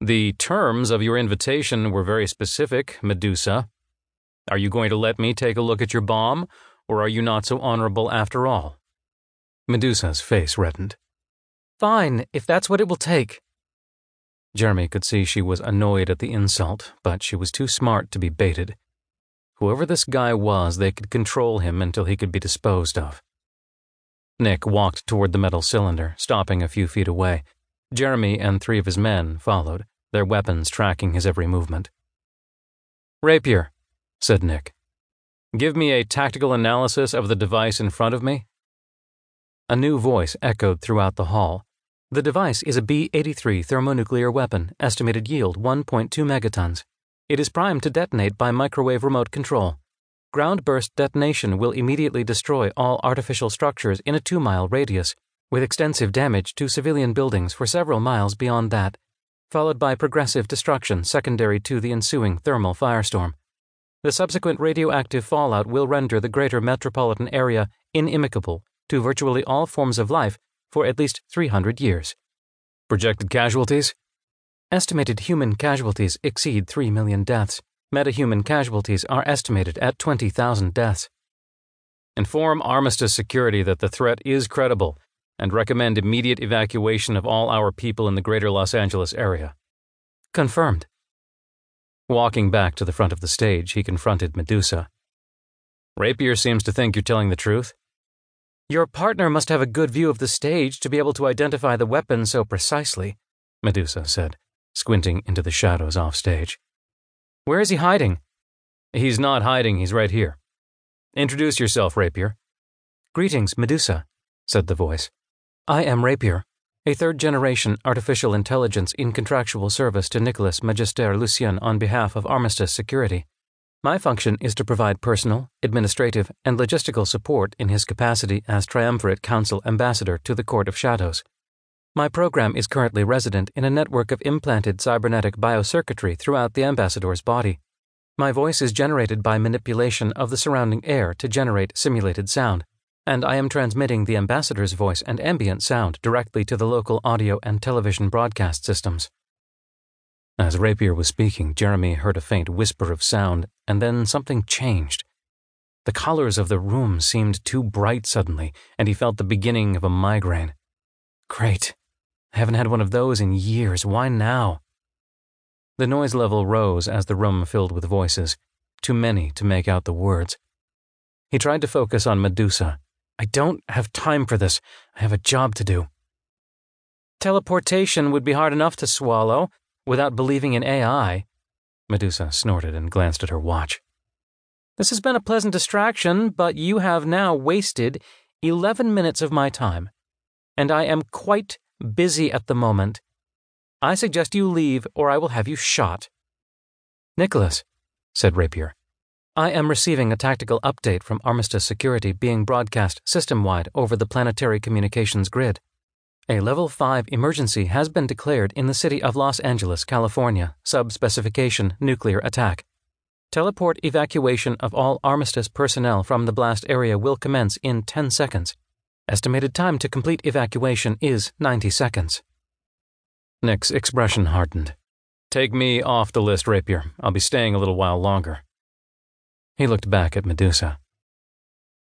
The terms of your invitation were very specific, Medusa. Are you going to let me take a look at your bomb, or are you not so honorable after all? Medusa's face reddened. Fine, if that's what it will take. Jeremy could see she was annoyed at the insult, but she was too smart to be baited. Whoever this guy was, they could control him until he could be disposed of. Nick walked toward the metal cylinder, stopping a few feet away. Jeremy and three of his men followed, their weapons tracking his every movement. Rapier, said Nick. Give me a tactical analysis of the device in front of me. A new voice echoed throughout the hall. The device is a B 83 thermonuclear weapon, estimated yield 1.2 megatons. It is primed to detonate by microwave remote control. Ground burst detonation will immediately destroy all artificial structures in a two mile radius, with extensive damage to civilian buildings for several miles beyond that, followed by progressive destruction secondary to the ensuing thermal firestorm. The subsequent radioactive fallout will render the greater metropolitan area inimical to virtually all forms of life for at least 300 years. Projected casualties? Estimated human casualties exceed 3 million deaths. Metahuman casualties are estimated at 20,000 deaths. Inform Armistice Security that the threat is credible and recommend immediate evacuation of all our people in the greater Los Angeles area. Confirmed. Walking back to the front of the stage, he confronted Medusa. Rapier seems to think you're telling the truth. Your partner must have a good view of the stage to be able to identify the weapon so precisely, Medusa said squinting into the shadows off stage. Where is he hiding? He's not hiding, he's right here. Introduce yourself, Rapier. Greetings, Medusa, said the voice. I am Rapier, a third generation artificial intelligence in contractual service to Nicholas Magister Lucien on behalf of Armistice Security. My function is to provide personal, administrative, and logistical support in his capacity as Triumvirate Council Ambassador to the Court of Shadows. My program is currently resident in a network of implanted cybernetic biocircuitry throughout the ambassador's body. My voice is generated by manipulation of the surrounding air to generate simulated sound, and I am transmitting the ambassador's voice and ambient sound directly to the local audio and television broadcast systems. As Rapier was speaking, Jeremy heard a faint whisper of sound, and then something changed. The colors of the room seemed too bright suddenly, and he felt the beginning of a migraine. Great. I haven't had one of those in years. Why now? The noise level rose as the room filled with voices, too many to make out the words. He tried to focus on Medusa. I don't have time for this. I have a job to do. Teleportation would be hard enough to swallow without believing in AI. Medusa snorted and glanced at her watch. This has been a pleasant distraction, but you have now wasted 11 minutes of my time, and I am quite busy at the moment. I suggest you leave, or I will have you shot. Nicholas, said Rapier, I am receiving a tactical update from Armistice Security being broadcast system wide over the planetary communications grid. A Level 5 emergency has been declared in the city of Los Angeles, California, sub-specification nuclear attack. Teleport evacuation of all Armistice personnel from the blast area will commence in 10 seconds. Estimated time to complete evacuation is 90 seconds. Nick's expression hardened. Take me off the list, Rapier. I'll be staying a little while longer. He looked back at Medusa.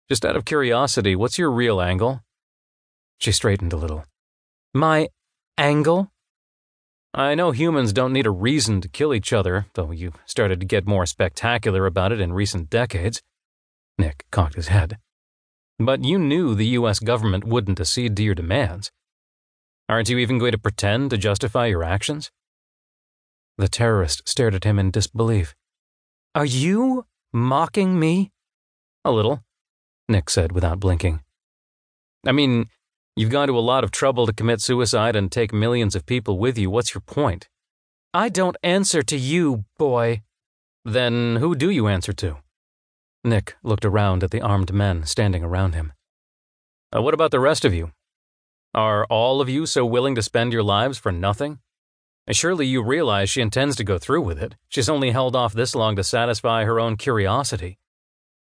Just out of curiosity, what's your real angle? She straightened a little. My angle? I know humans don't need a reason to kill each other, though you've started to get more spectacular about it in recent decades. Nick cocked his head. But you knew the US government wouldn't accede to your demands. Aren't you even going to pretend to justify your actions? The terrorist stared at him in disbelief. Are you mocking me? A little, Nick said without blinking. I mean, you've gone to a lot of trouble to commit suicide and take millions of people with you. What's your point? I don't answer to you, boy. Then who do you answer to? Nick looked around at the armed men standing around him. Uh, what about the rest of you? Are all of you so willing to spend your lives for nothing? Surely you realize she intends to go through with it. She's only held off this long to satisfy her own curiosity.